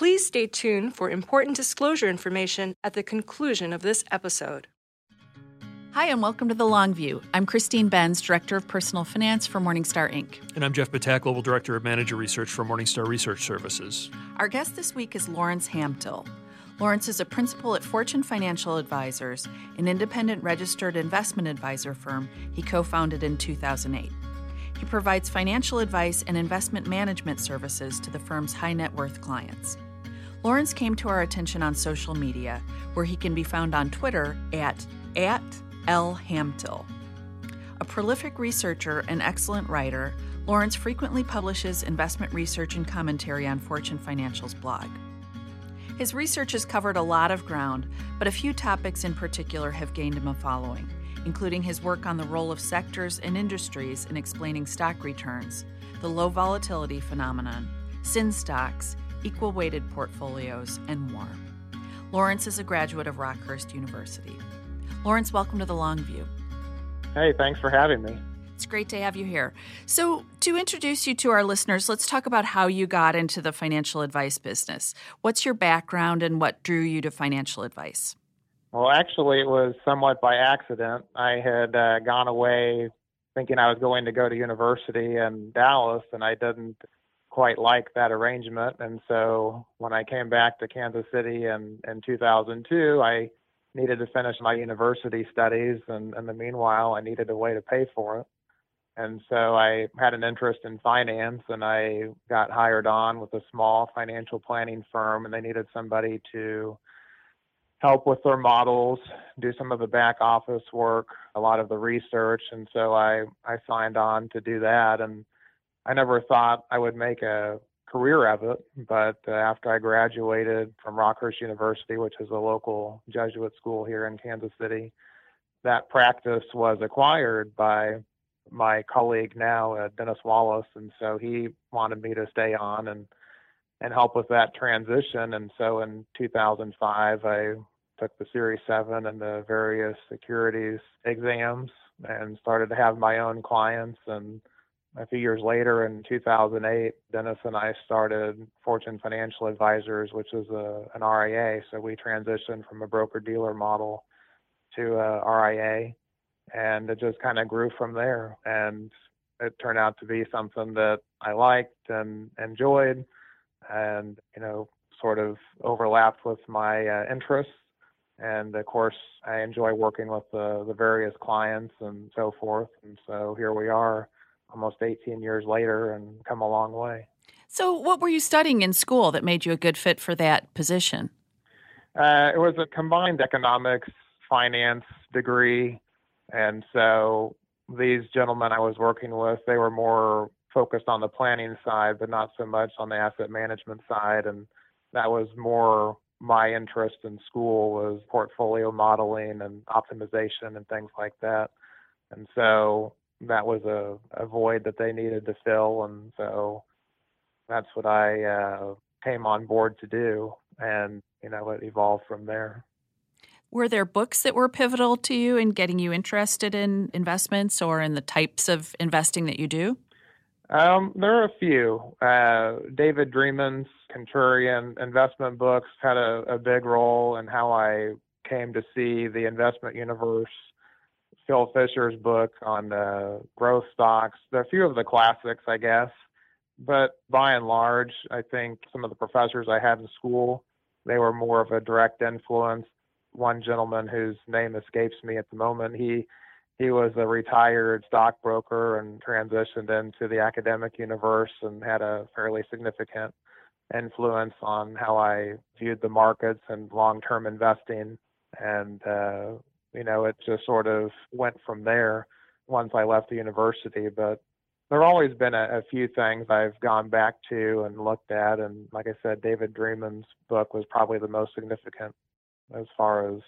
Please stay tuned for important disclosure information at the conclusion of this episode. Hi, and welcome to The Long View. I'm Christine Benz, Director of Personal Finance for Morningstar Inc. And I'm Jeff Ptak, Global Director of Manager Research for Morningstar Research Services. Our guest this week is Lawrence Hamtil. Lawrence is a principal at Fortune Financial Advisors, an independent registered investment advisor firm he co founded in 2008. He provides financial advice and investment management services to the firm's high net worth clients. Lawrence came to our attention on social media, where he can be found on Twitter at, at L. Hamtil. A prolific researcher and excellent writer, Lawrence frequently publishes investment research and commentary on Fortune Financial's blog. His research has covered a lot of ground, but a few topics in particular have gained him a following, including his work on the role of sectors and industries in explaining stock returns, the low volatility phenomenon, sin stocks, equal weighted portfolios, and more. Lawrence is a graduate of Rockhurst University. Lawrence, welcome to the Long View. Hey, thanks for having me. It's great to have you here. So, to introduce you to our listeners, let's talk about how you got into the financial advice business. What's your background and what drew you to financial advice? Well, actually, it was somewhat by accident. I had uh, gone away thinking I was going to go to university in Dallas, and I didn't quite like that arrangement. And so when I came back to Kansas City in, in 2002, I needed to finish my university studies, and in the meanwhile, I needed a way to pay for it. And so I had an interest in finance, and I got hired on with a small financial planning firm, and they needed somebody to help with their models, do some of the back office work, a lot of the research, and so I I signed on to do that, and I never thought I would make a career of it. But uh, after I graduated from Rockhurst University, which is a local Jesuit school here in Kansas City, that practice was acquired by my colleague now, uh, Dennis Wallace, and so he wanted me to stay on and and help with that transition. And so in 2005, I took the Series 7 and the various securities exams and started to have my own clients and a few years later in 2008, Dennis and I started Fortune Financial Advisors, which is a, an RIA. So we transitioned from a broker dealer model to a RIA, and it just kind of grew from there. And it turned out to be something that I liked and enjoyed, and you know, sort of overlapped with my uh, interests. And of course, I enjoy working with the, the various clients and so forth. And so here we are almost 18 years later and come a long way. So, what were you studying in school that made you a good fit for that position? Uh, it was a combined economics finance degree. And so these gentlemen I was working with, they were more focused on the planning side, but not so much on the asset management side. And that was more my interest in school was portfolio modeling and optimization and things like that. And so that was a, a void that they needed to fill, and so that's what I uh, came on board to do, and you know it evolved from there. Were there books that were pivotal to you in getting you interested in investments or in the types of investing that you do? Um, there are a few. Uh, David Dreman's Contrarian investment books had a, a big role in how I came to see the investment universe Phil Fisher's book on uh, growth stocks. There are a few of the classics, I guess, but by and large, I think some of the professors I had in school they were more of a direct influence. One gentleman whose name escapes me at the moment, he he was a retired stockbroker and transitioned into the academic universe and had a fairly significant influence on how I viewed the markets and long-term investing. And uh, you know, it just sort of went from there once I left the university. But there have always been a, a, few things I've gone back to and looked at. And like I said, David Dreman's book was probably the most significant as far as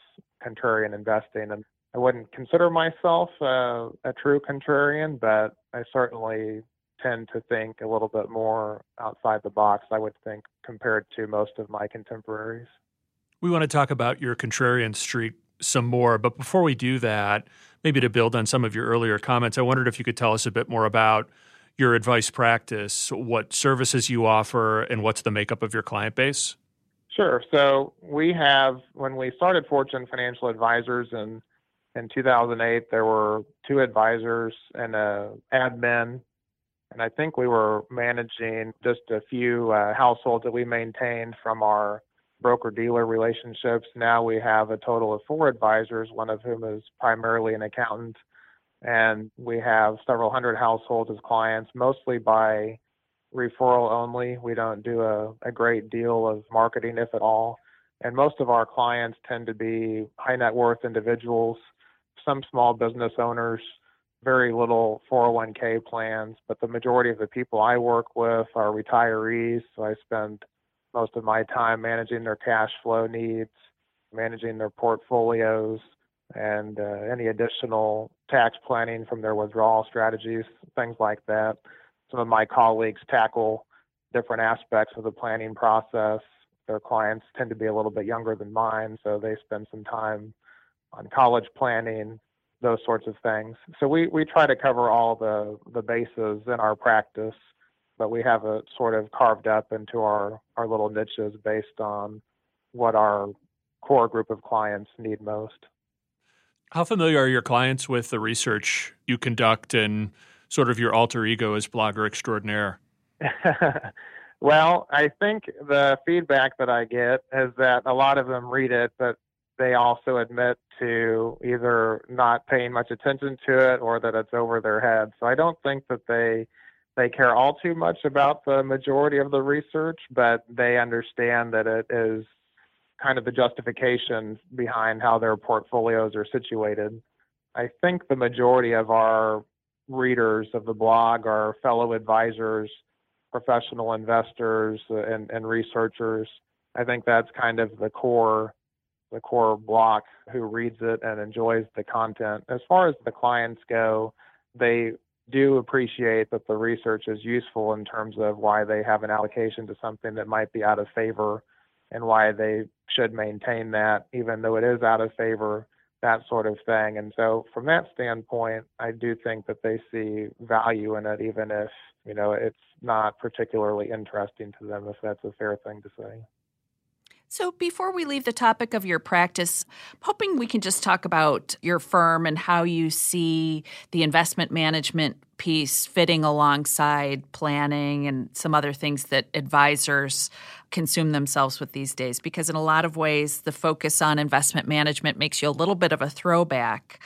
contrarian investing. And I wouldn't consider myself uh, a true contrarian, but I certainly tend to think a little bit more outside the box, I would think, compared to most of my contemporaries. We want to talk about your contrarian streak some more. But before we do that, maybe to build on some of your earlier comments, I wondered if you could tell us a bit more about your advice practice, what services you offer, and what's the makeup of your client base? Sure. So we have, when we started Fortune Financial Advisors in, in 2008, there were two advisors and a admin. And I think we were managing just a few uh, households that we maintained from our broker dealer relationships. Now we have a total of four advisors, one of whom is primarily an accountant. And we have several hundred households as clients, mostly by referral only. We don't do a, a great deal of marketing, if at all. And most of our clients tend to be high net worth individuals, some small business owners, very little 401k plans, but the majority of the people I work with are retirees. So I spend most of my time managing their cash flow needs, managing their portfolios, and uh, any additional tax planning from their withdrawal strategies, things like that. Some of my colleagues tackle different aspects of the planning process. Their clients tend to be a little bit younger than mine, so they spend some time on college planning, those sorts of things. So we, we try to cover all the, the bases in our practice, but we have it sort of carved up into our, our little niches based on what our core group of clients need most. How familiar are your clients with the research you conduct and sort of your alter ego as blogger extraordinaire? well, I think the feedback that I get is that a lot of them read it, but they also admit to either not paying much attention to it or that it's over their head. So I don't think that they they care all too much about the majority of the research, but they understand that it is kind of the justification behind how their portfolios are situated. I think the majority of our readers of the blog are fellow advisors, professional investors, uh, and, and researchers. I think that's kind of the core the core block who reads it and enjoys the content. As far as the clients go, they do appreciate that the research is useful in terms of why they have an allocation to something that might be out of favor and why they should maintain that even though it is out of favor that sort of thing. And so, from that standpoint, I do think that they see value in it, even if you know it's not particularly interesting to them. If that's a fair thing to say. So, before we leave the topic of your practice, I'm hoping we can just talk about your firm and how you see the investment management piece fitting alongside planning and some other things that advisors consume themselves with these days. Because, in a lot of ways, the focus on investment management makes you a little bit of a throwback.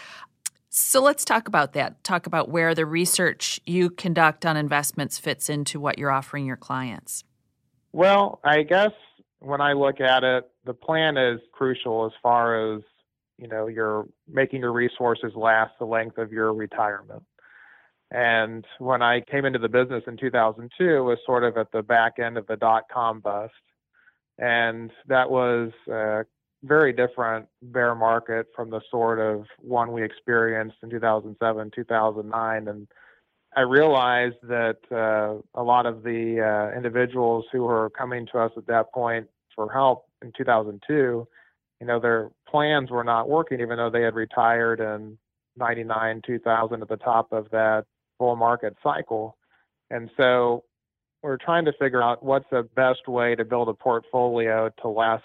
So, let's talk about that. Talk about where the research you conduct on investments fits into what you're offering your clients. Well, I guess when I look at it, the plan is crucial as far as you know you're making your resources last the length of your retirement. And when I came into the business in 2002, it was sort of at the back end of the dot com bust, and that was a very different bear market from the sort of one we experienced in 2007, 2009, and I realized that uh, a lot of the uh, individuals who were coming to us at that point for help in 2002, you know, their plans were not working, even though they had retired in 99, 2000 at the top of that bull market cycle. And so we're trying to figure out what's the best way to build a portfolio to last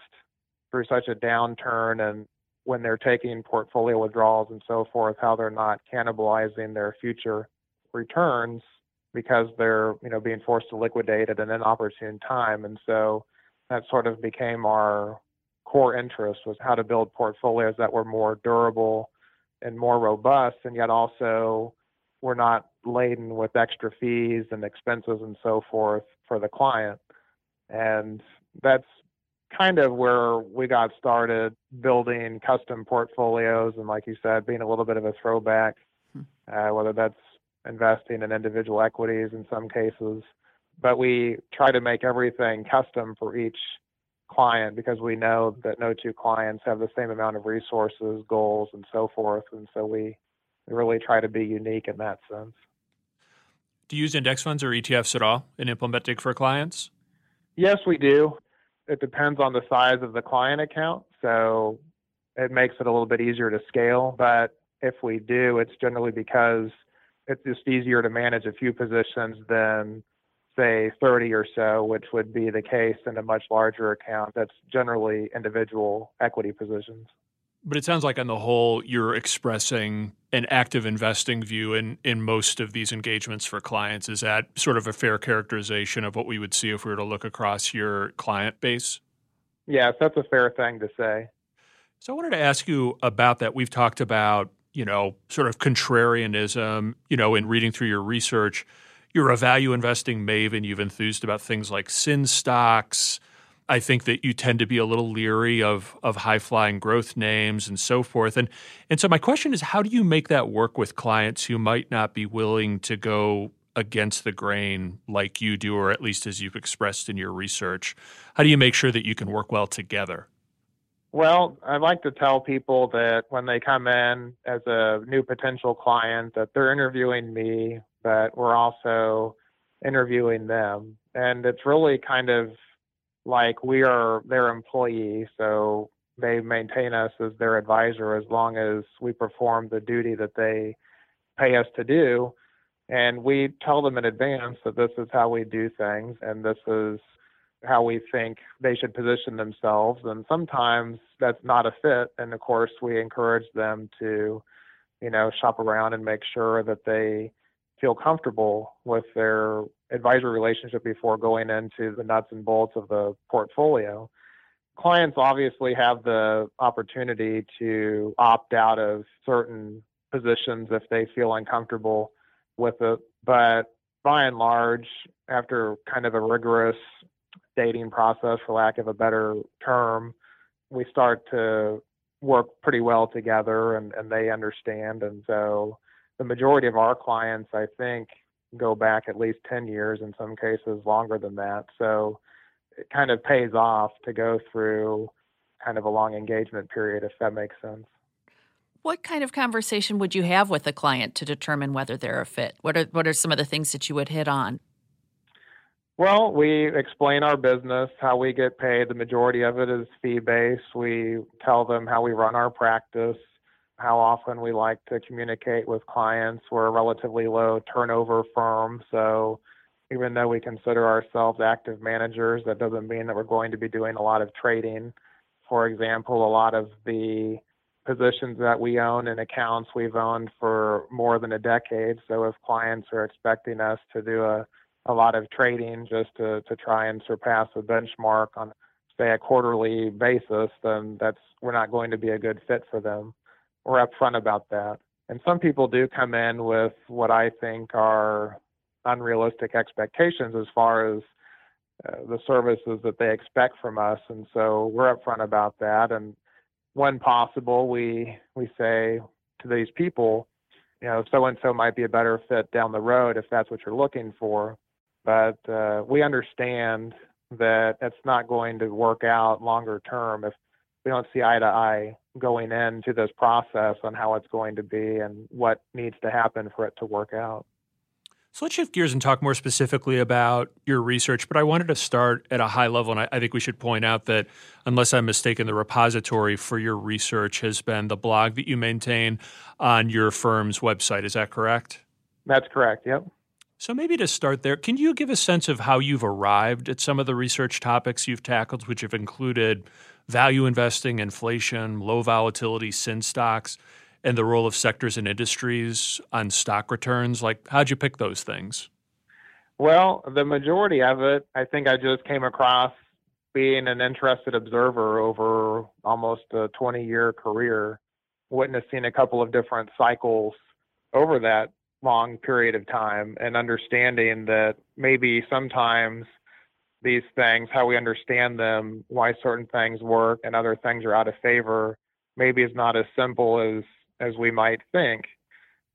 through such a downturn and when they're taking portfolio withdrawals and so forth, how they're not cannibalizing their future returns because they're you know being forced to liquidate at an inopportune time and so that sort of became our core interest was how to build portfolios that were more durable and more robust and yet also were not laden with extra fees and expenses and so forth for the client and that's kind of where we got started building custom portfolios and like you said being a little bit of a throwback hmm. uh, whether that's investing in individual equities in some cases. But we try to make everything custom for each client because we know that no two clients have the same amount of resources, goals, and so forth. And so we, really try to be unique in that sense. Do you use index funds or ETFs at all in implementing for clients? Yes, we do. It depends on the size of the client account. So it makes it a little bit easier to scale. But if we do, it's generally because it's just easier to manage a few positions than say 30 or so, which would be the case in a much larger account that's generally individual equity positions. But it sounds like, on the whole, you're expressing an active investing view in, in most of these engagements for clients. Is that sort of a fair characterization of what we would see if we were to look across your client base? Yes, that's a fair thing to say. So I wanted to ask you about that. We've talked about, you know, sort of contrarianism, you know, in reading through your research. You're a value investing maven. You've enthused about things like sin stocks. I think that you tend to be a little leery of of high flying growth names and so forth. And and so my question is, how do you make that work with clients who might not be willing to go against the grain like you do, or at least as you've expressed in your research? How do you make sure that you can work well together? Well, I like to tell people that when they come in as a new potential client, that they're interviewing me, but we're also interviewing them. And it's really kind of like we are their employee, so they maintain us as their advisor as long as we perform the duty that they pay us to do. And we tell them in advance that this is how we do things and this is how we think they should position themselves. And sometimes that's not a fit. And of course, we encourage them to, you know, shop around and make sure that they feel comfortable with their advisory relationship before going into the nuts and bolts of the portfolio. Clients obviously have the opportunity to opt out of certain positions if they feel uncomfortable with it. But by and large, after kind of a rigorous dating process, for lack of a better term, we start to work pretty well together and, and they understand. And so the majority of our clients, I think, go back at least 10 years, in some cases longer than that. So it kind of pays off to go through kind of a long engagement period, if that makes sense. What kind of conversation would you have with a client to determine whether they're a fit? What are what are some of the things that you would hit on? Well, we explain our business, how we get paid. The majority of it is fee based. We tell them how we run our practice, how often we like to communicate with clients. We're a relatively low turnover firm, so even though we consider ourselves active managers, that doesn't mean that we're going to be doing a lot of trading. For example, a lot of the positions that we own and accounts we've owned for more than a decade. So if clients are expecting us to do a, a lot of trading just to, to try and surpass a benchmark on say a quarterly basis, then that's we're not going to be a good fit for them we're upfront about that. And some people do come in with what I think are unrealistic expectations as far as uh, the services that they expect from us, and so we're upfront about that. And when possible, we we say to these people, you know, so and so might be a better fit down the road if that's what you're looking for. But uh, we understand that it's not going to work out longer term if we don't see eye to eye going into this process on how it's going to be and what needs to happen for it to work out. So let's shift gears and talk more specifically about your research. But I wanted to start at a high level, and I, I, think we should point out that, unless I'm mistaken, the repository for your research has been the blog that you maintain on your firm's website. Is that correct? That's correct. Yep. So maybe to start there, can you give a sense of how you've arrived at some of the research topics you've tackled, which have included value investing, inflation, low volatility sin stocks, and the role of sectors and industries on stock returns? Like, how'd you pick those things? Well, the majority of it, I think I just came across being an interested observer over almost a 20 year career, witnessing a couple of different cycles over that long period of time and understanding that maybe sometimes these things, how we understand them, why certain things work and other things are out of favor, maybe is not as simple as as we might think.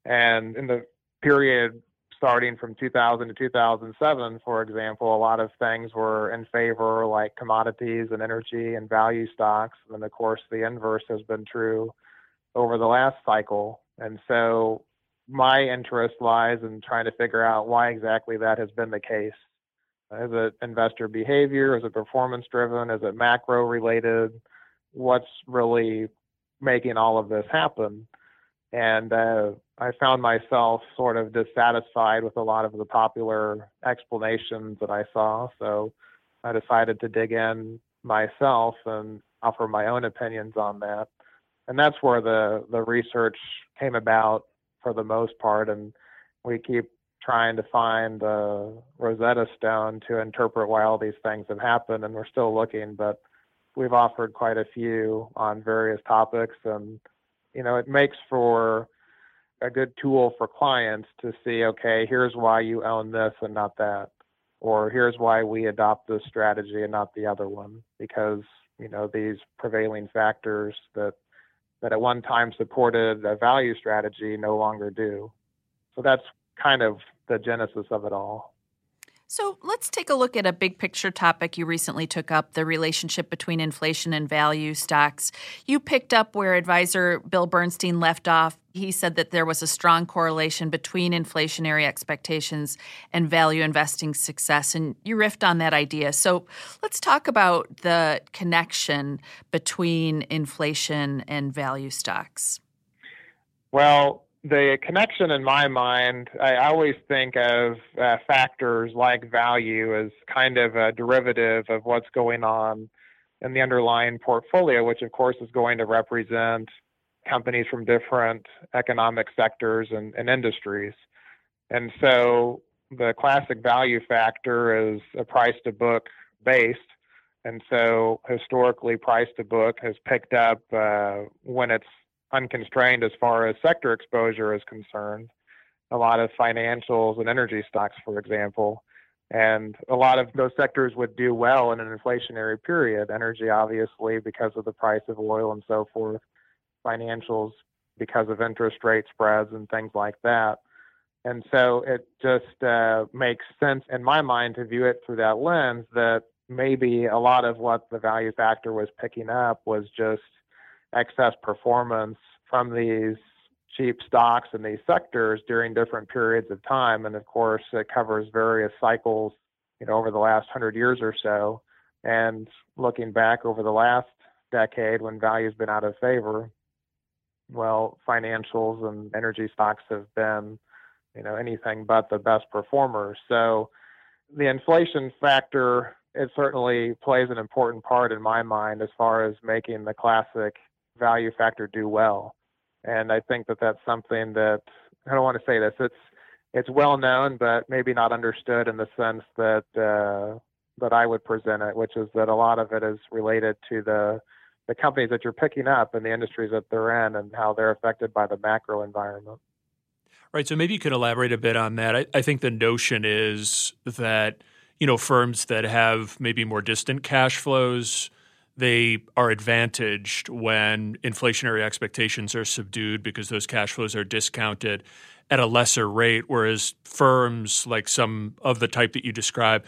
And in the period starting from 2000 to 2007, for example, a lot of things were in favor, like commodities and energy and value stocks. And then, of course, the inverse has been true over the last cycle. And so my interest lies in trying to figure out why exactly that has been the case. Is it investor behavior? Is it performance driven? Is it macro related? What's really making all of this happen? And uh, I found myself sort of dissatisfied with a lot of the popular explanations that I saw. So I decided to dig in myself and offer my own opinions on that. And that's where the, the research came about for the most part. And we keep trying to find the Rosetta Stone to interpret why all these things have happened. And we're still looking, but we've offered quite a few on various topics. And, you know, it makes for a good tool for clients to see, okay, here's why you own this and not that. Or here's why we adopt this strategy and not the other one. Because, you know, these prevailing factors that that at one time supported a value strategy no longer do. So that's kind of the genesis of it all. So let's take a look at a big picture topic you recently took up the relationship between inflation and value stocks. You picked up where advisor Bill Bernstein left off. He said that there was a strong correlation between inflationary expectations and value investing success, and you riffed on that idea. So let's talk about the connection between inflation and value stocks. Well, the connection in my mind, I always think of uh, factors like value as kind of a derivative of what's going on in the underlying portfolio, which of course is going to represent companies from different economic sectors and, and industries. And so the classic value factor is a price to book based. And so historically, price to book has picked up uh, when it's unconstrained as far as sector exposure is concerned. A lot of financials and energy stocks, for example, and a lot of those sectors would do well in an inflationary period. Energy, obviously, because of the price of oil and so forth. Financials, because of interest rate spreads and things like that. And so it just uh, makes sense in my mind to view it through that lens that maybe a lot of what the value factor was picking up was just excess performance from these cheap stocks in these sectors during different periods of time. And of course, it covers various cycles, you know, over the last hundred years or so. And looking back over the last decade when value's been out of favor, well, financials and energy stocks have been, you know, anything but the best performers. So the inflation factor, it certainly plays an important part in my mind as far as making the classic value factor do well. And I think that that's something that I don't want to say this. It's it's well known, but maybe not understood in the sense that uh, that I would present it, which is that a lot of it is related to the the companies that you're picking up and the industries that they're in and how they're affected by the macro environment. Right. So maybe you could elaborate a bit on that. I, I think the notion is that you know firms that have maybe more distant cash flows they are advantaged when inflationary expectations are subdued because those cash flows are discounted at a lesser rate, whereas firms like some of the type that you describe,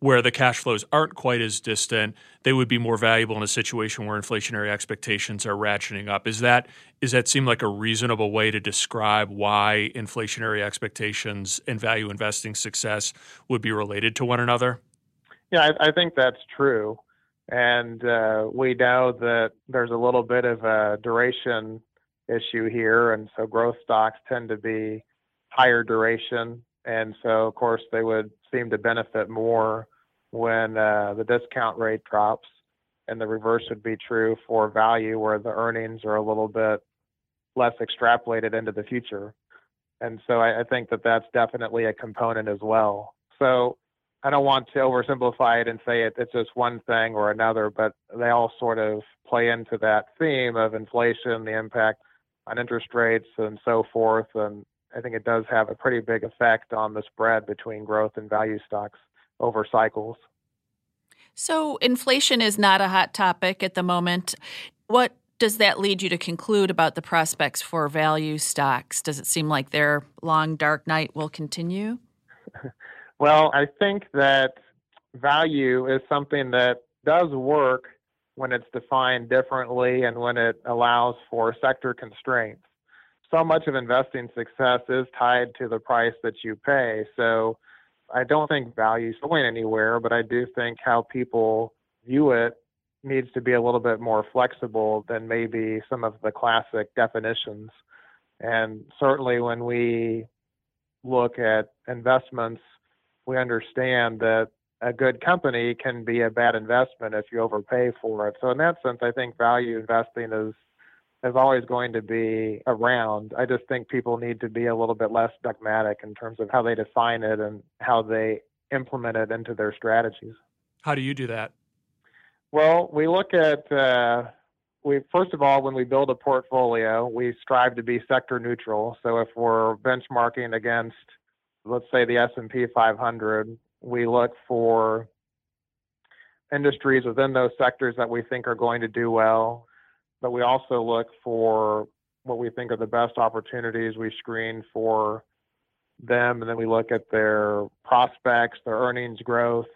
where the cash flows aren't quite as distant, they would be more valuable in a situation where inflationary expectations are ratcheting up. Is that is that seem like a reasonable way to describe why inflationary expectations and value investing success would be related to one another? Yeah, I, I think that's true. And uh, we know that there's a little bit of a duration issue here. And so growth stocks tend to be higher duration. And so, of course, they would seem to benefit more when uh, the discount rate drops. And the reverse would be true for value, where the earnings are a little bit less extrapolated into the future. And so I, I think that that's definitely a component as well. So I don't want to oversimplify it and say it, it's just one thing or another, but they all sort of play into that theme of inflation, the impact on interest rates, and so forth. And I think it does have a pretty big effect on the spread between growth and value stocks over cycles. So, inflation is not a hot topic at the moment. What does that lead you to conclude about the prospects for value stocks? Does it seem like their long, dark night will continue? Well, I think that value is something that does work when it's defined differently and when it allows for sector constraints. So much of investing success is tied to the price that you pay. So I don't think value is going anywhere, but I do think how people view it needs to be a little bit more flexible than maybe some of the classic definitions. And certainly when we look at investments, we understand that a good company can be a bad investment if you overpay for it. So in that sense, I think value investing is is always going to be around. I just think people need to be a little bit less dogmatic in terms of how they define it and how they implement it into their strategies. How do you do that? Well, we look at uh, we first of all when we build a portfolio, we strive to be sector neutral. So if we're benchmarking against, let's say the S&P 500, we look for industries within those sectors that we think are going to do well but we also look for what we think are the best opportunities. We screen for them, and then we look at their prospects, their earnings growth,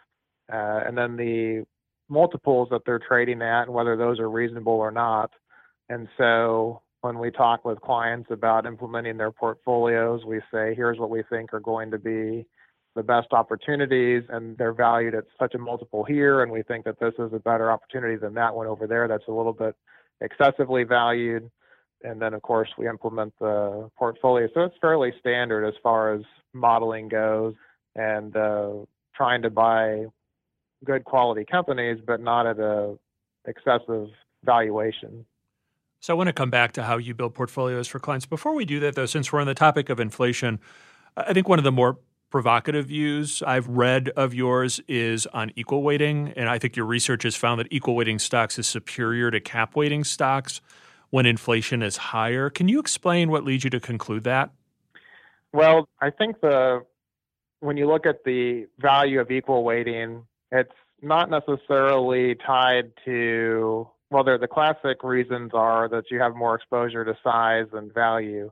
uh, and then the multiples that they're trading at, and whether those are reasonable or not. And so when we talk with clients about implementing their portfolios, we say, here's what we think are going to be the best opportunities, and they're valued at such a multiple here, and we think that this is a better opportunity than that one over there that's a little bit excessively valued. And then, of course, we implement the portfolio. So it's fairly standard as far as modeling goes and uh, trying to buy good quality companies, but not at a excessive valuation. So I want to come back to how you build portfolios for clients. Before we do that, though, since we're on the topic of inflation, I think one of the more provocative views I've read of yours is on equal weighting. And I think your research has found that equal weighting stocks is superior to cap weighting stocks when inflation is higher. Can you explain what leads you to conclude that? Well, I think the when you look at the value of equal weighting, it's not necessarily tied to well, the classic reasons are that you have more exposure to size and value.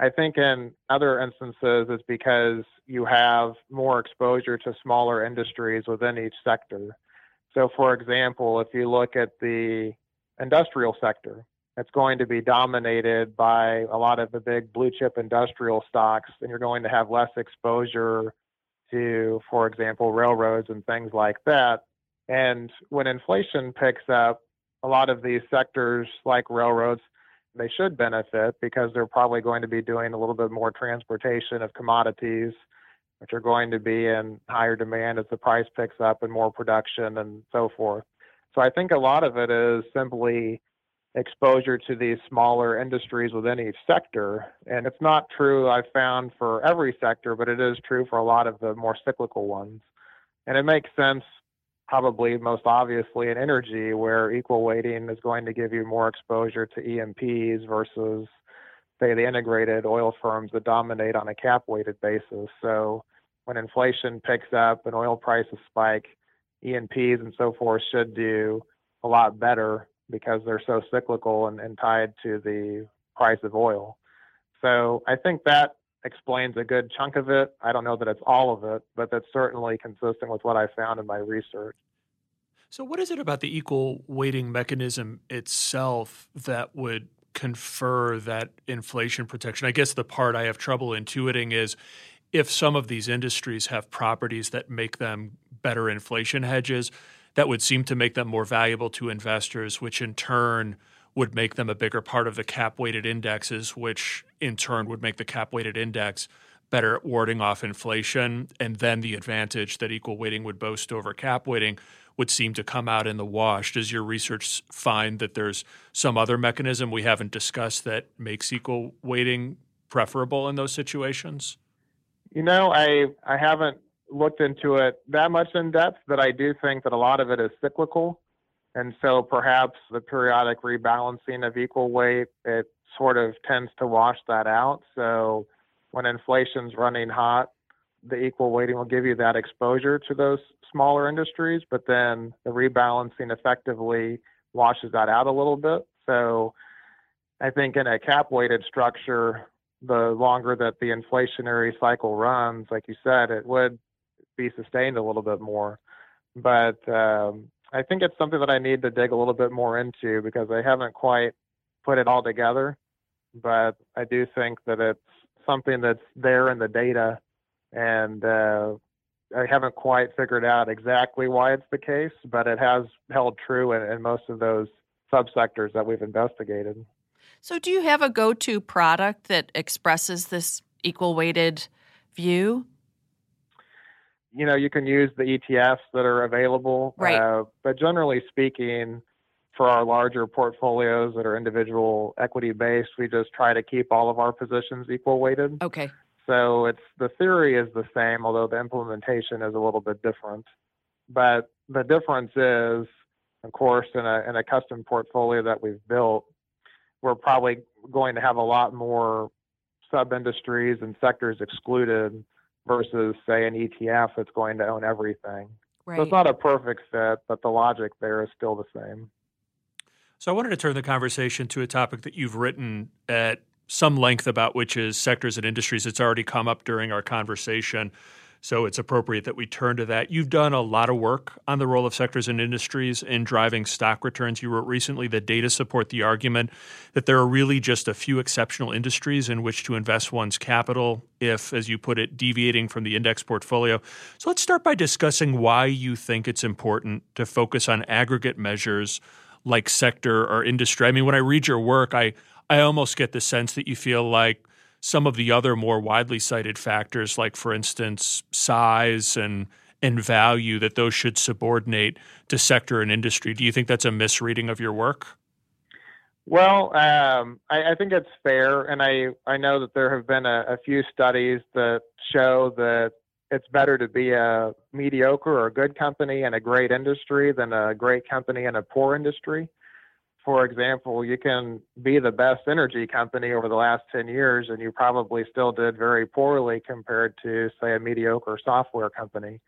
I think in other instances, it's because you have more exposure to smaller industries within each sector. So, for example, if you look at the industrial sector, it's going to be dominated by a lot of the big blue chip industrial stocks, and you're going to have less exposure to, for example, railroads and things like that. And when inflation picks up, a lot of these sectors, like railroads, they should benefit because they're probably going to be doing a little bit more transportation of commodities, which are going to be in higher demand as the price picks up and more production and so forth. So I think a lot of it is simply exposure to these smaller industries within each sector. And it's not true, I've found, for every sector, but it is true for a lot of the more cyclical ones. And it makes sense probably most obviously in energy, where equal weighting is going to give you more exposure to E&Ps versus, say, the integrated oil firms that dominate on a cap weighted basis. So when inflation picks up and oil prices spike, E&Ps and so forth should do a lot better because they're so cyclical and, and tied to the price of oil. So I think that explains a good chunk of it. I don't know that it's all of it, but that's certainly consistent with what I found in my research. So, what is it about the equal weighting mechanism itself that would confer that inflation protection? I guess the part I have trouble intuiting is if some of these industries have properties that make them better inflation hedges, that would seem to make them more valuable to investors, which in turn would make them a bigger part of the cap weighted indexes, which in turn would make the cap weighted index better at warding off inflation. And then the advantage that equal weighting would boast over cap weighting would seem to come out in the wash. Does your research find that there's some other mechanism we haven't discussed that makes equal weighting preferable in those situations? You know, I I haven't looked into it that much in depth, but I do think that a lot of it is cyclical. And so perhaps the periodic rebalancing of equal weight, it sort of tends to wash that out. So when inflation's running hot, the equal weighting will give you that exposure to those smaller industries, but then the rebalancing effectively washes that out a little bit. So I think in a cap weighted structure, the longer that the inflationary cycle runs, like you said, it would be sustained a little bit more. But um, I think it's something that I need to dig a little bit more into because I haven't quite put it all together. But I do think that it's something that's there in the data, and uh, I haven't quite figured out exactly why it's the case, but it has held true in, in most of those subsectors that we've investigated. So, do you have a go to product that expresses this equal weighted view? You know, you can use the ETFs that are available. Right. Uh, but generally speaking, for our larger portfolios that are individual equity based, we just try to keep all of our positions equal weighted. Okay. So it's the theory is the same, although the implementation is a little bit different. But the difference is, of course, in a in a custom portfolio that we've built, we're probably going to have a lot more sub industries and sectors excluded versus say an ETF that's going to own everything. Right. So it's not a perfect fit, but the logic there is still the same. So I wanted to turn the conversation to a topic that you've written at some length about, which is sectors and industries. It's already come up during our conversation. So it's appropriate that we turn to that. You've done a lot of work on the role of sectors and industries in driving stock returns. You wrote recently that data support the argument that there are really just a few exceptional industries in which to invest one's capital, if, as you put it, deviating from the index portfolio. So let's start by discussing why you think it's important to focus on aggregate measures like sector or industry. I mean, when I read your work, I, I almost get the sense that you feel like some of the other more widely cited factors, like for instance, size and and value, that those should subordinate to sector and industry. Do you think that's a misreading of your work? Well, um, I, I, think it's fair, and I, I know that there have been a, a, few studies that show that it's better to be a mediocre or a good company in a great industry than a great company in a poor industry for example, you can be the best energy company over the last 10 years and you probably still did very poorly compared to, say, a mediocre software company.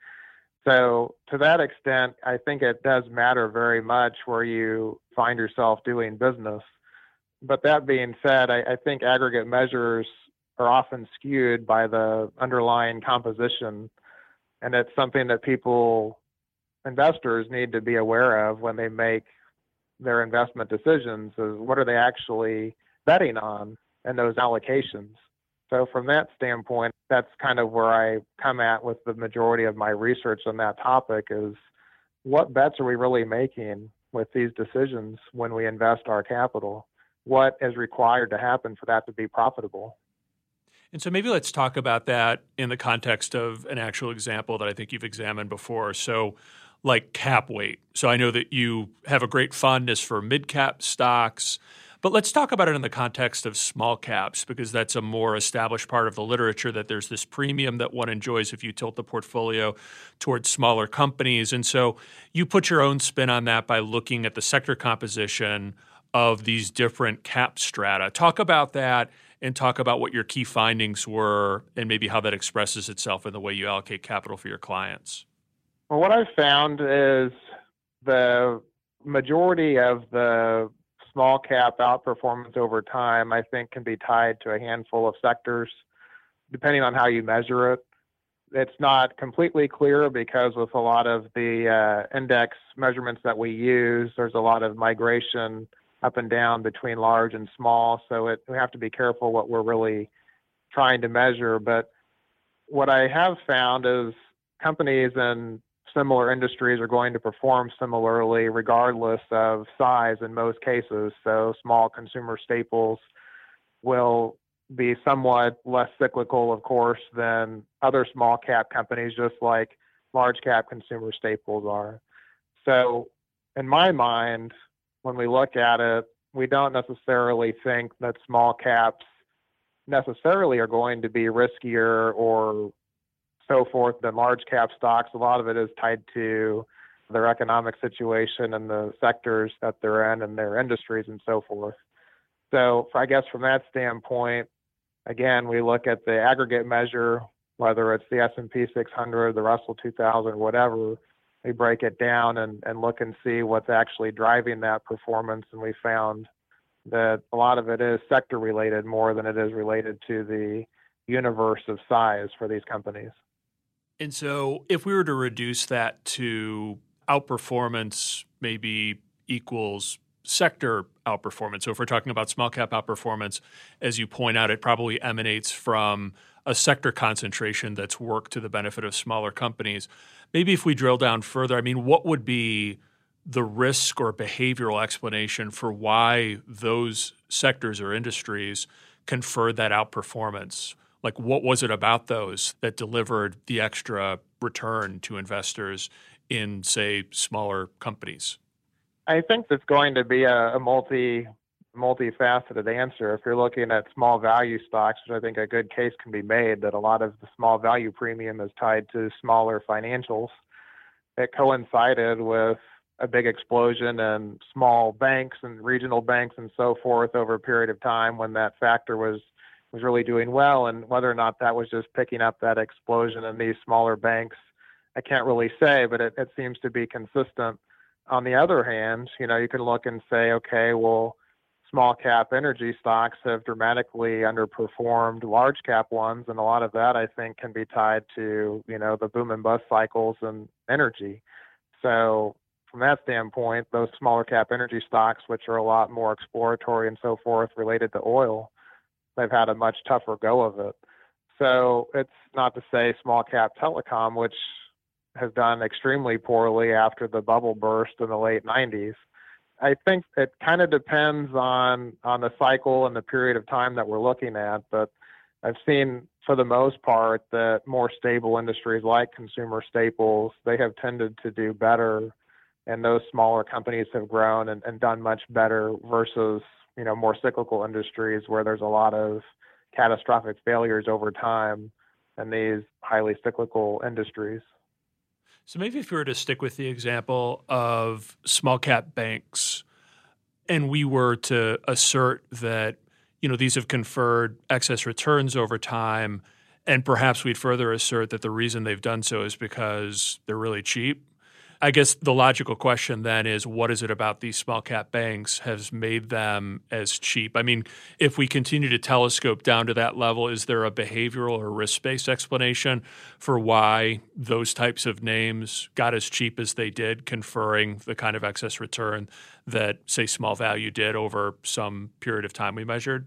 So, to that extent, I think it does matter very much where you find yourself doing business. But that being said, I, I think aggregate measures are often skewed by the underlying composition. And it's something that people, investors, need to be aware of when they make their investment decisions is what are they actually betting on in those allocations. So from that standpoint, that's kind of where I come at with the majority of my research on that topic is what bets are we really making with these decisions when we invest our capital? What is required to happen for that to be profitable? And so maybe let's talk about that in the context of an actual example that I think you've examined before. So like cap weight. So I know that you have a great fondness for mid cap stocks, but let's talk about it in the context of small caps because that's a more established part of the literature that there's this premium that one enjoys if you tilt the portfolio towards smaller companies. And so you put your own spin on that by looking at the sector composition of these different cap strata. Talk about that and talk about what your key findings were and maybe how that expresses itself in the way you allocate capital for your clients. Well, what I've found is the majority of the small cap outperformance over time, I think, can be tied to a handful of sectors, depending on how you measure it. It's not completely clear because with a lot of the uh, index measurements that we use, there's a lot of migration up and down between large and small. So it, we have to be careful what we're really trying to measure. But what I have found is companies in similar industries are going to perform similarly regardless of size in most cases. So small consumer staples will be somewhat less cyclical, of course, than other small cap companies, just like large cap consumer staples are. So, in my mind, when we look at it, we don't necessarily think that small caps necessarily are going to be riskier or so forth than large cap stocks. A lot of it is tied to their economic situation and the sectors that they're in and their industries and so forth. So I guess from that standpoint, again, we look at the aggregate measure, whether it's the S&P 600, the Russell 2000, whatever. We break it down and, and look and see what's actually driving that performance. And we found that a lot of it is sector related more than it is related to the universe of size for these companies. And so, if we were to reduce that to outperformance, maybe equals sector outperformance. So, if we're talking about small cap outperformance, as you point out, it probably emanates from a sector concentration that's worked to the benefit of smaller companies. Maybe if we drill down further, I mean, what would be the risk or behavioral explanation for why those sectors or industries confer that outperformance? Like, what was it about those that delivered the extra return to investors in, say, smaller companies? I think that's going to be a, a multi multifaceted answer. If you're looking at small value stocks, which I think a good case can be made that a lot of the small value premium is tied to smaller financials, it coincided with a big explosion in small banks and regional banks and so forth over a period of time when that factor was was really doing well and whether or not that was just picking up that explosion in these smaller banks I can't really say but it, it seems to be consistent. On the other hand you know you can look and say okay well small cap energy stocks have dramatically underperformed large cap ones and a lot of that I think can be tied to you know the boom and bust cycles and energy. So from that standpoint, those smaller cap energy stocks, which are a lot more exploratory and so forth related to oil, they've had a much tougher go of it. So it's not to say small cap telecom, which has done extremely poorly after the bubble burst in the late 90s. I think it kind of depends on on the cycle and the period of time that we're looking at, but I've seen for the most part that more stable industries like consumer staples, they have tended to do better and those smaller companies have grown and, and done much better versus you know more cyclical industries where there's a lot of catastrophic failures over time in these highly cyclical industries. So maybe if we were to stick with the example of small cap banks and we were to assert that you know these have conferred excess returns over time and perhaps we'd further assert that the reason they've done so is because they're really cheap I guess the logical question then is what is it about these small cap banks has made them as cheap? I mean, if we continue to telescope down to that level, is there a behavioral or risk based explanation for why those types of names got as cheap as they did, conferring the kind of excess return that, say, small value did over some period of time we measured?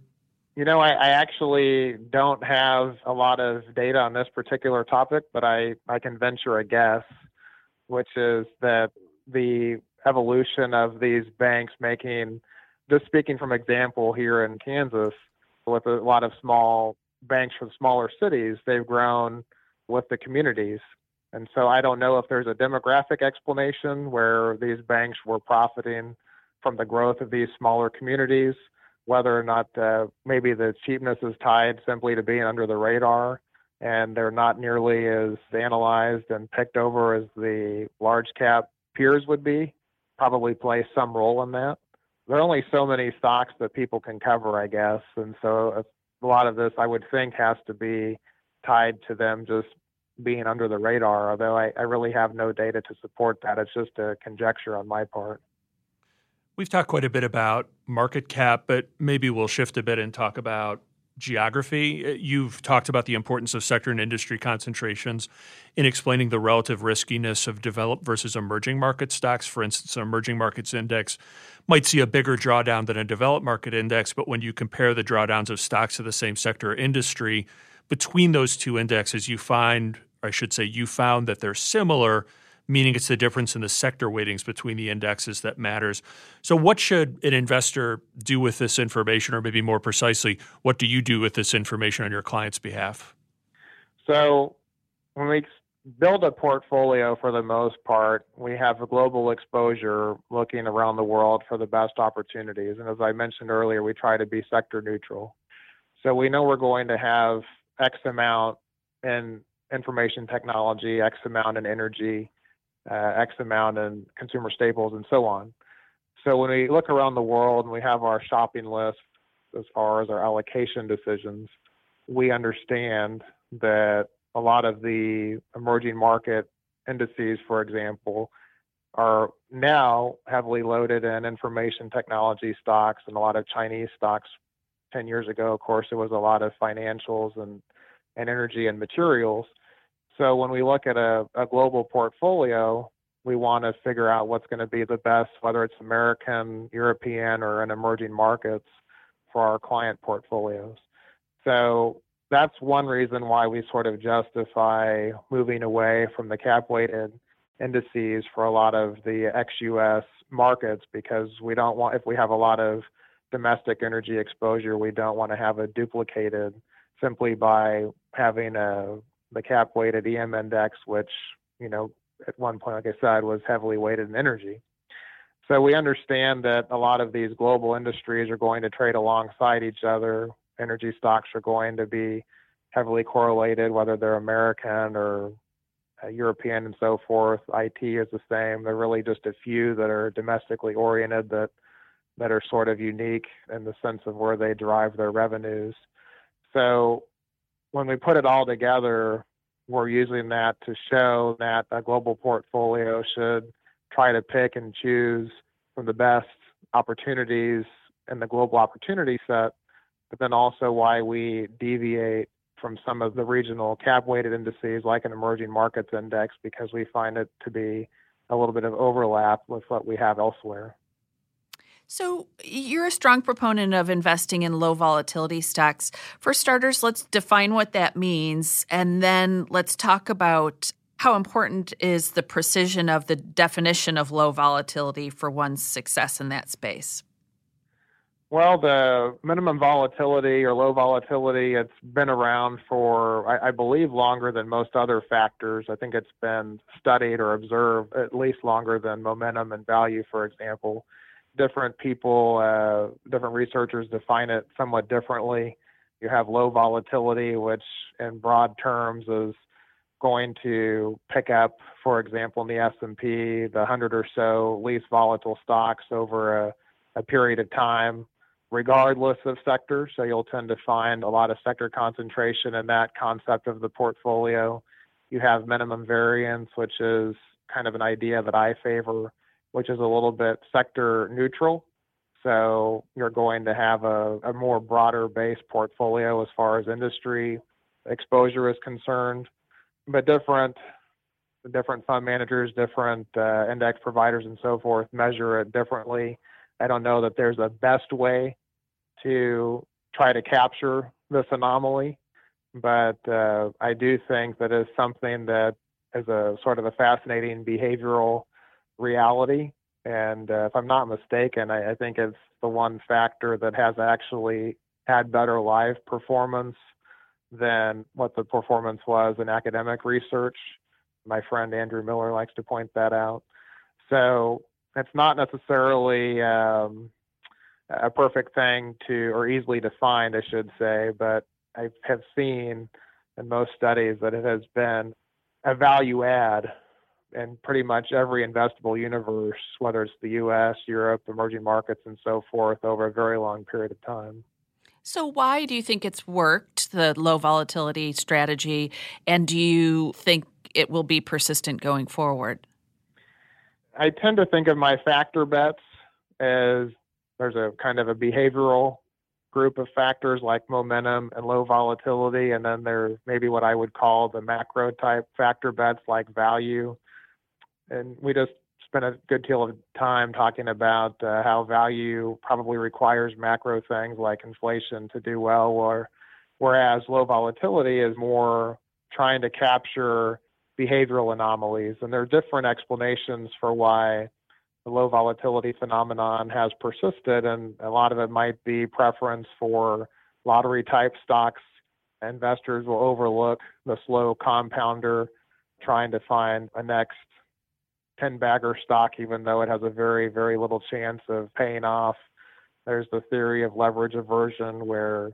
You know, I, I, actually don't have a lot of data on this particular topic, but I, I can venture a guess which is that the evolution of these banks making, just speaking from example here in Kansas, with a lot of small banks from smaller cities, they've grown with the communities. And so I don't know if there's a demographic explanation where these banks were profiting from the growth of these smaller communities, whether or not uh, maybe the cheapness is tied simply to being under the radar and they're not nearly as analyzed and picked over as the large cap peers would be, probably play some role in that. There are only so many stocks that people can cover, I guess, and so a lot of this I would think has to be tied to them just being under the radar, although I, I really have no data to support that. It's just a conjecture on my part. We've talked quite a bit about market cap, but maybe we'll shift a bit and talk about geography. Uh, you've talked about the importance of sector and industry concentrations in explaining the relative riskiness of developed versus emerging market stocks. For instance, an emerging markets index might see a bigger drawdown than a developed market index, but when you compare the drawdowns of stocks of the same sector or industry between those two indexes, you find, I should say, you found that they're similar meaning it's the difference in the sector weightings between the indexes that matters. So, what should an investor do with this information, or maybe more precisely, what do you do with this information on your client's behalf? So, when we build a portfolio for the most part, we have a global exposure looking around the world for the best opportunities. And as I mentioned earlier, we try to be sector neutral. So, we know we're going to have X amount in information technology, X amount in energy, uh, X amount in consumer staples, and so on. So when we look around the world and we have our shopping list as far as our allocation decisions, we understand that a lot of the emerging market indices, for example, are now heavily loaded in information technology stocks and a lot of Chinese stocks. 10 years ago, of course, it was a lot of financials and, and energy and materials. So when we look at a, a global portfolio, we want to figure out what's going to be the best, whether it's American, European, or in emerging markets for our client portfolios. So that's one reason why we sort of justify moving away from the cap weighted indices for a lot of the ex-US markets because we don't want if we have a lot of domestic energy exposure, we don't want to have it duplicated simply by having a the cap weighted EM index, which you know at one point, like I said, was heavily weighted in energy. So we understand that a lot of these global industries are going to trade alongside each other. Energy stocks are going to be heavily correlated, whether they're American or uh, European and so forth. IT is the same. There are really just a few that are domestically oriented that that are sort of unique in the sense of where they derive their revenues. So when we put it all together, we're using that to show that a global portfolio should try to pick and choose from the best opportunities in the global opportunity set, but then also why we deviate from some of the regional cap weighted indices like an emerging markets index because we find it to be a little bit of overlap with what we have elsewhere. So, you're a strong proponent of investing in low volatility stocks. For starters, let's define what that means, and then let's talk about how important is the precision of the definition of low volatility for one's success in that space. Well, the minimum volatility or low volatility, it's been around for, I, I, believe, longer than most other factors. I think it's been studied or observed at least longer than momentum and value, for example. Different people, uh, different researchers define it somewhat differently. You have low volatility, which in broad terms is going to pick up, for example, in the S&P, the 100 or so least volatile stocks over a, a period of time regardless of sector. So you'll tend to find a lot of sector concentration in that concept of the portfolio. You have minimum variance, which is kind of an idea that I favor, which is a little bit sector neutral. So you're going to have a, a more broader based portfolio as far as industry exposure is concerned, but different different fund managers, different uh, index providers, and so forth measure it differently. I don't know that there's a best way to try to capture this anomaly, but uh, I do think that is something that is a sort of a fascinating behavioral reality. And uh, if I'm not mistaken, I, I think it's the one factor that has actually had better live performance than what the performance was in academic research. My friend Andrew Miller likes to point that out. So it's not necessarily um, a perfect thing to, or easily defined, I should say, but I have seen in most studies that it has been a value add in pretty much every investable universe, whether it's the US, Europe, emerging markets, and so forth, over a very long period of time. So, why do you think it's worked, the low volatility strategy, and do you think it will be persistent going forward? I tend to think of my factor bets as there's a kind of a behavioral group of factors like momentum and low volatility, and then there's maybe what I would call the macro type factor bets like value. And we just spent a good deal of time talking about uh, how value probably requires macro things like inflation to do well, or whereas low volatility is more trying to capture behavioral anomalies. And there are different explanations for why the low volatility phenomenon has persisted, and a lot of it might be preference for lottery type stocks. Investors will overlook the slow compounder trying to find a next 10 bagger stock, even though it has a very, very little chance of paying off. There's the theory of leverage aversion, where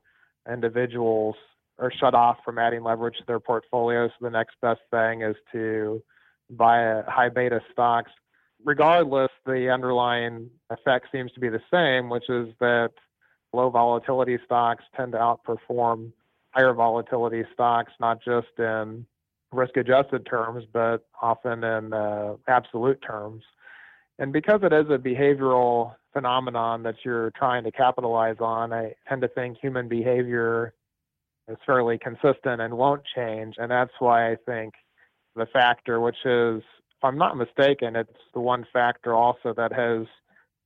individuals are shut off from adding leverage to their portfolios. So the next best thing is to buy high beta stocks regardless, the underlying effect seems to be the same, which is that low volatility stocks tend to outperform higher volatility stocks, not just in risk adjusted terms, but often in uh, absolute terms. And because it is a behavioral phenomenon that you're trying to capitalize on, I tend to think human behavior is fairly consistent and won't change. And that's why I think the factor, which is if I'm not mistaken, it's the one factor also that has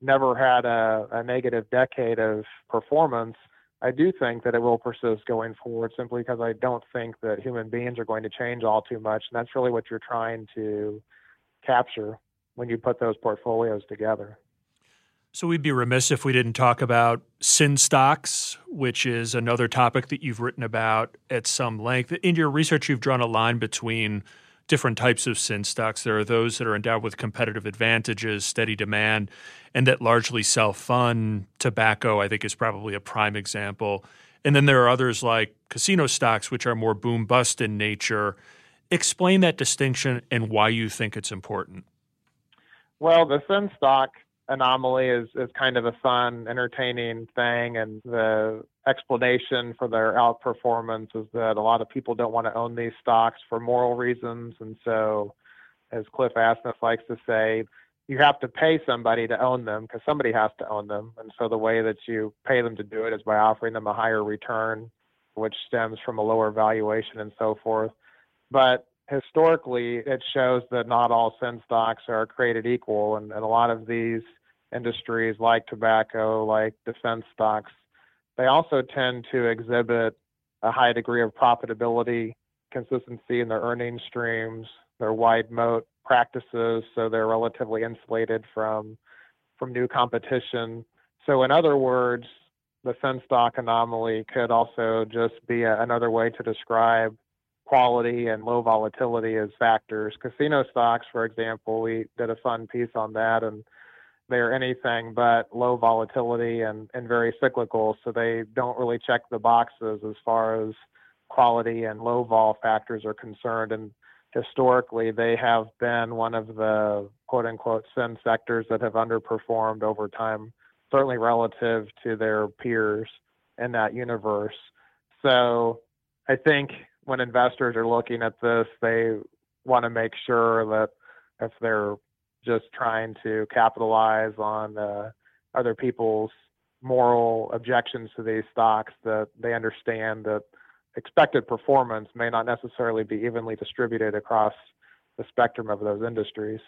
never had a, a negative decade of performance. I do think that it will persist going forward simply because I don't think that human beings are going to change all too much. And that's really what you're trying to capture when you put those portfolios together. So we'd be remiss if we didn't talk about sin stocks, which is another topic that you've written about at some length. In your research, you've drawn a line between different types of sin stocks. There are those that are endowed with competitive advantages, steady demand, and that largely self fund. Tobacco, I think, is probably a prime example. And then there are others like casino stocks, which are more boom bust in nature. Explain that distinction and why you think it's important. Well, the sin stock anomaly is, is kind of a fun, entertaining thing. And the explanation for their outperformance is that a lot of people don't want to own these stocks for moral reasons. And so, as Cliff Asness likes to say, you have to pay somebody to own them because somebody has to own them. And so the way that you pay them to do it is by offering them a higher return, which stems from a lower valuation and so forth. But historically, it shows that not all sin stocks are created equal. And, and a lot of these industries, like tobacco, like defense stocks, they also tend to exhibit a high degree of profitability, consistency in their earning streams, their wide moat practices, so they're relatively insulated from from new competition. So, in other words, the sin stock anomaly could also just be a, another way to describe quality and low volatility as factors. Casino stocks, for example, we did a fun piece on that, and they're anything but low volatility and, and very cyclical, so they don't really check the boxes as far as quality and low vol factors are concerned. And historically, they have been one of the quote unquote sin sectors that have underperformed over time, certainly relative to their peers in that universe. So I think when investors are looking at this, they want to make sure that if they're just trying to capitalize on uh, other people's moral objections to these stocks, that they understand that expected performance may not necessarily be evenly distributed across the spectrum of those industries.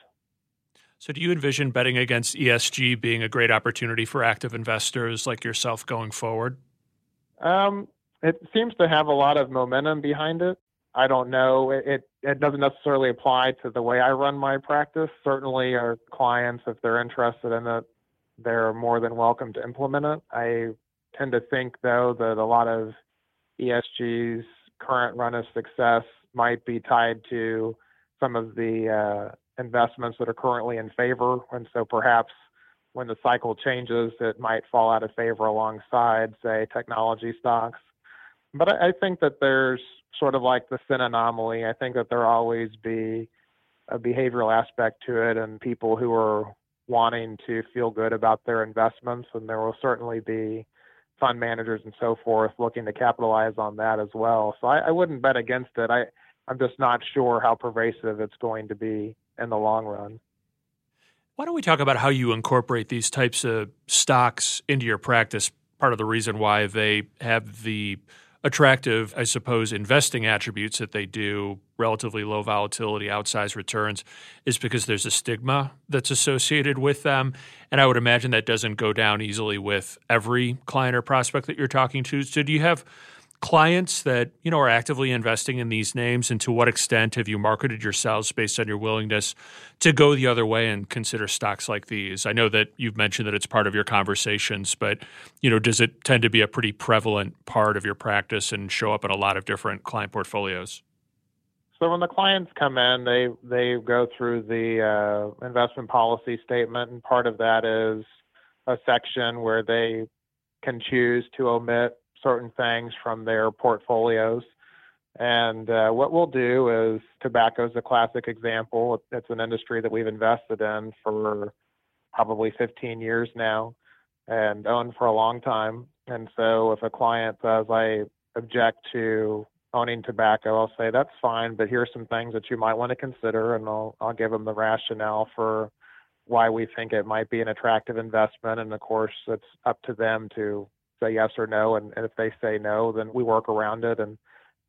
So, do you envision betting against ESG being a great opportunity for active investors like yourself going forward? Um, it seems to have a lot of momentum behind it. I don't know. It, it, it doesn't necessarily apply to the way I run my practice. Certainly, our clients, if they're interested in it, they're more than welcome to implement it. I tend to think, though, that a lot of ESG's current run of success might be tied to some of the uh, investments that are currently in favor. And so perhaps when the cycle changes, it might fall out of favor alongside, say, technology stocks. But I, I think that there's sort of like the sin anomaly. I think that there'll always be a behavioral aspect to it and people who are wanting to feel good about their investments. And there will certainly be fund managers and so forth looking to capitalize on that as well. So I, I wouldn't bet against it. I, I'm just not sure how pervasive it's going to be in the long run. Why don't we talk about how you incorporate these types of stocks into your practice? Part of the reason why they have the attractive, I suppose, investing attributes that they do, relatively low volatility, outsized returns, is because there's a stigma that's associated with them. And I would imagine that doesn't go down easily with every client or prospect that you're talking to. So do you have clients that you know are actively investing in these names and to what extent have you marketed yourselves based on your willingness to go the other way and consider stocks like these? I know that you've mentioned that it's part of your conversations but you know does it tend to be a pretty prevalent part of your practice and show up in a lot of different client portfolios? So when the clients come in they they go through the uh, investment policy statement and part of that is a section where they can choose to omit certain things from their portfolios. And uh, what we'll do is tobacco is a classic example. It's an industry that we've invested in for probably 15 years now and owned for a long time. And so if a client says, I object to owning tobacco, I'll say, that's fine, but here's some things that you might want to consider. And I'll, I'll give them the rationale for why we think it might be an attractive investment. And of course, it's up to them to say yes or no, and, and if they say no, then we work around it and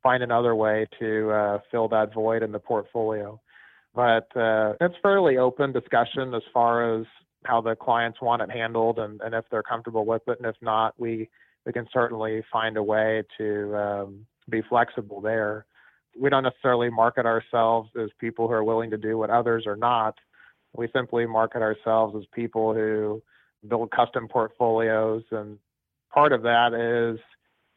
find another way to uh, fill that void in the portfolio. But uh, it's fairly open discussion as far as how the clients want it handled and, and if they're comfortable with it. And if not, we, we can certainly find a way to um, be flexible there. we don't necessarily market ourselves as people who are willing to do what others are not. We simply market ourselves as people who build custom portfolios. And part of that is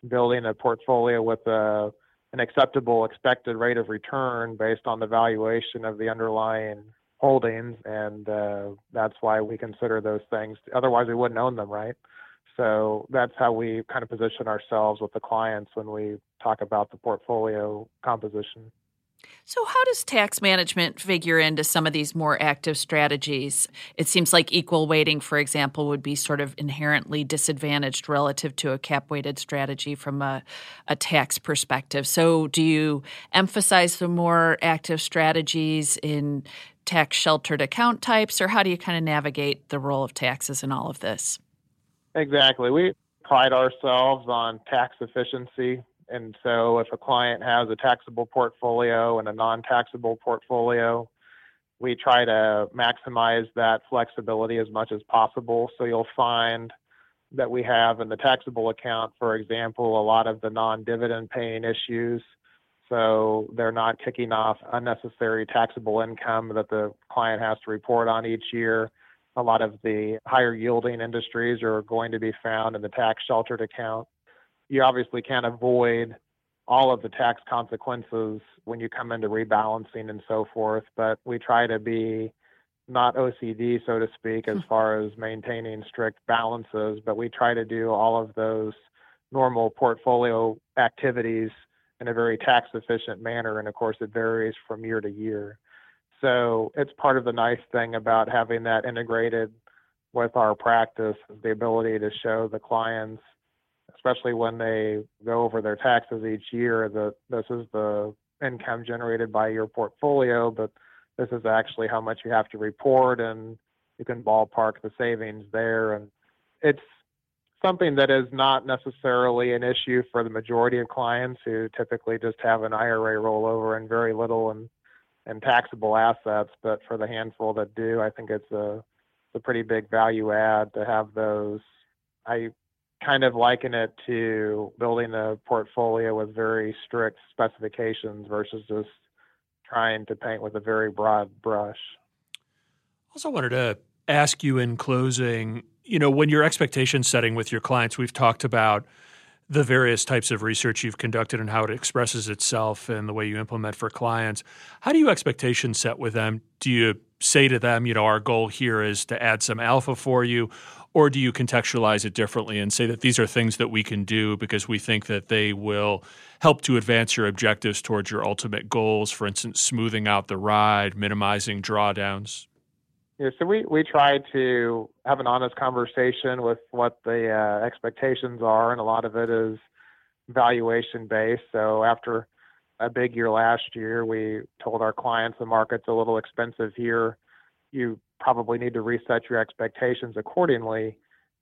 building a portfolio with a, an acceptable expected rate of return based on the valuation of the underlying holdings. And uh, that's why we consider those things. Otherwise, we wouldn't own them, right? So that's how we kind of position ourselves with the clients when we talk about the portfolio composition. So, how does tax management figure into some of these more active strategies? It seems like equal weighting, for example, would be sort of inherently disadvantaged relative to a cap weighted strategy from a, a tax perspective. So, do you emphasize the more active strategies in tax sheltered account types, or how do you kind of navigate the role of taxes in all of this? Exactly. We pride ourselves on tax efficiency. And so if a client has a taxable portfolio and a non taxable portfolio, we try to maximize that flexibility as much as possible. So you'll find that we have in the taxable account, for example, a lot of the non dividend paying issues. So they're not kicking off unnecessary taxable income that the client has to report on each year a lot of the higher yielding industries are going to be found in the tax sheltered account. You obviously can't avoid all of the tax consequences when you come into rebalancing and so forth, but we try to be not OCD, so to speak, as hmm. far as maintaining strict balances, but we try to do all of those normal portfolio activities in a very tax efficient manner. And of course, it varies from year to year. So it's part of the nice thing about having that integrated with our practice, the ability to show the clients, especially when they go over their taxes each year, that this is the income generated by your portfolio, but this is actually how much you have to report and you can ballpark the savings there. And it's something that is not necessarily an issue for the majority of clients who typically just have an IRA rollover and very little in and taxable assets, but for the handful that do, I think it's a, a pretty big value add to have those. I kind of liken it to building a portfolio with very strict specifications versus just trying to paint with a very broad brush. Also, wanted to ask you in closing, you know, when you're expectation setting with your clients, we've talked about the various types of research you've conducted and how it expresses itself and the way you implement for clients. How do you expectation set with them? Do you say to them, you know, our goal here is to add some alpha for you? Or do you contextualize it differently and say that these are things that we can do because we think that they will help to advance your objectives towards your ultimate goals? For instance, smoothing out the ride, minimizing drawdowns? Yeah, so we, we try to have an honest conversation with what the uh, expectations are, and a lot of it is valuation based. So after a big year last year, we told our clients the market's a little expensive here. You probably need to reset your expectations accordingly,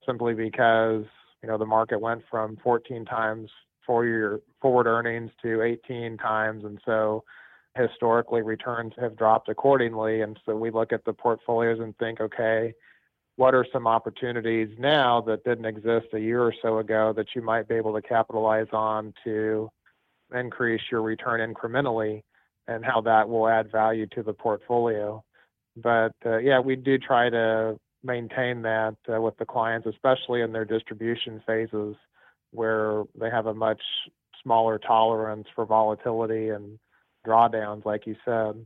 simply because you know the market went from 14 times four year forward earnings to 18 times, and so historically returns have dropped accordingly. And so we look at the portfolios and think, okay, what are some opportunities now that didn't exist a year or so ago that you might be able to capitalize on to increase your return incrementally and how that will add value to the portfolio. But uh, yeah, we do try to maintain that uh, with the clients, especially in their distribution phases where they have a much smaller tolerance for volatility and drawdowns, like you said.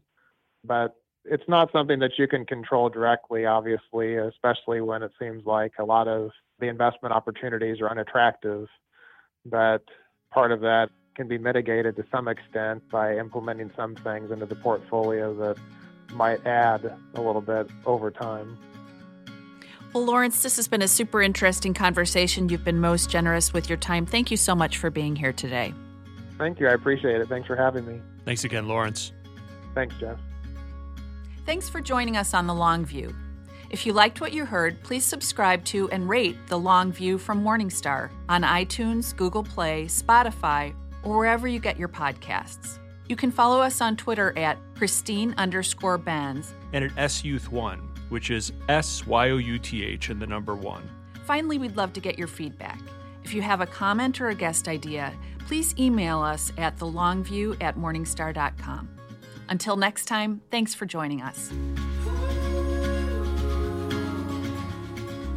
But it's not something that you can control directly, obviously, especially when it seems like a lot of the investment opportunities are unattractive. But part of that can be mitigated to some extent by implementing some things into the portfolio that might add a little bit over time. Well, Lawrence, this has been a super interesting conversation. You've been most generous with your time. Thank you so much for being here today. Thank you. I appreciate it. Thanks for having me. Thanks again, Lawrence. Thanks, Jeff. Thanks for joining us on The Long View. If you liked what you heard, please subscribe to and rate The Long View from Morningstar on iTunes, Google Play, Spotify, or wherever you get your podcasts. You can follow us on Twitter at Christine underscore Benz and at SYouth1, which is S Y O U T H and the number one. Finally, we'd love to get your feedback. If you have a comment or a guest idea, please email us at thelongview at morningstar.com. Until next time, thanks for joining us.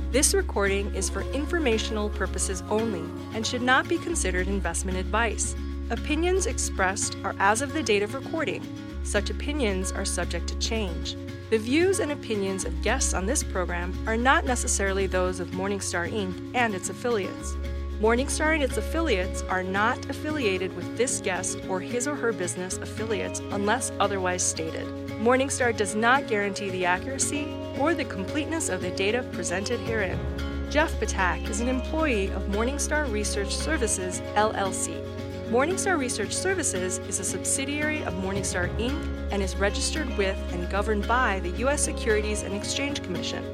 This recording is for informational purposes only and should not be considered investment advice. Opinions expressed are as of the date of recording. Such opinions are subject to change. The views and opinions of guests on this program are not necessarily those of Morningstar Inc. and its affiliates. Morningstar and its affiliates are not affiliated with this guest or his or her business affiliates unless otherwise stated. Morningstar does not guarantee the accuracy or the completeness of the data presented herein. Jeff Ptak is an employee of Morningstar Research Services, LLC. Morningstar Research Services is a subsidiary of Morningstar Inc. and is registered with and governed by the U.S. Securities and Exchange Commission.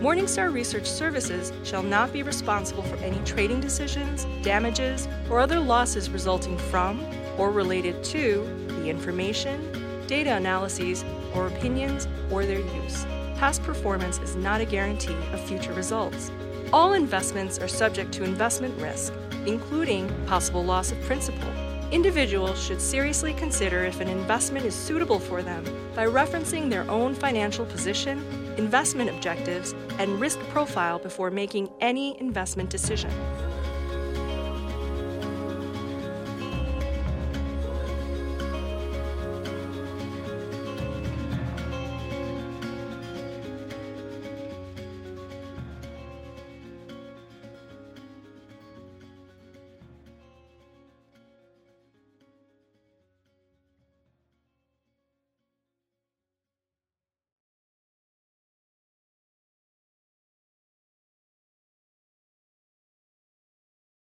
Morningstar Research Services shall not be responsible for any trading decisions, damages, or other losses resulting from or related to the information, data analyses, or opinions or their use. Past performance is not a guarantee of future results. All investments are subject to investment risk, including possible loss of principal. Individuals should seriously consider if an investment is suitable for them by referencing their own financial position, investment objectives, and risk profile before making any investment decision.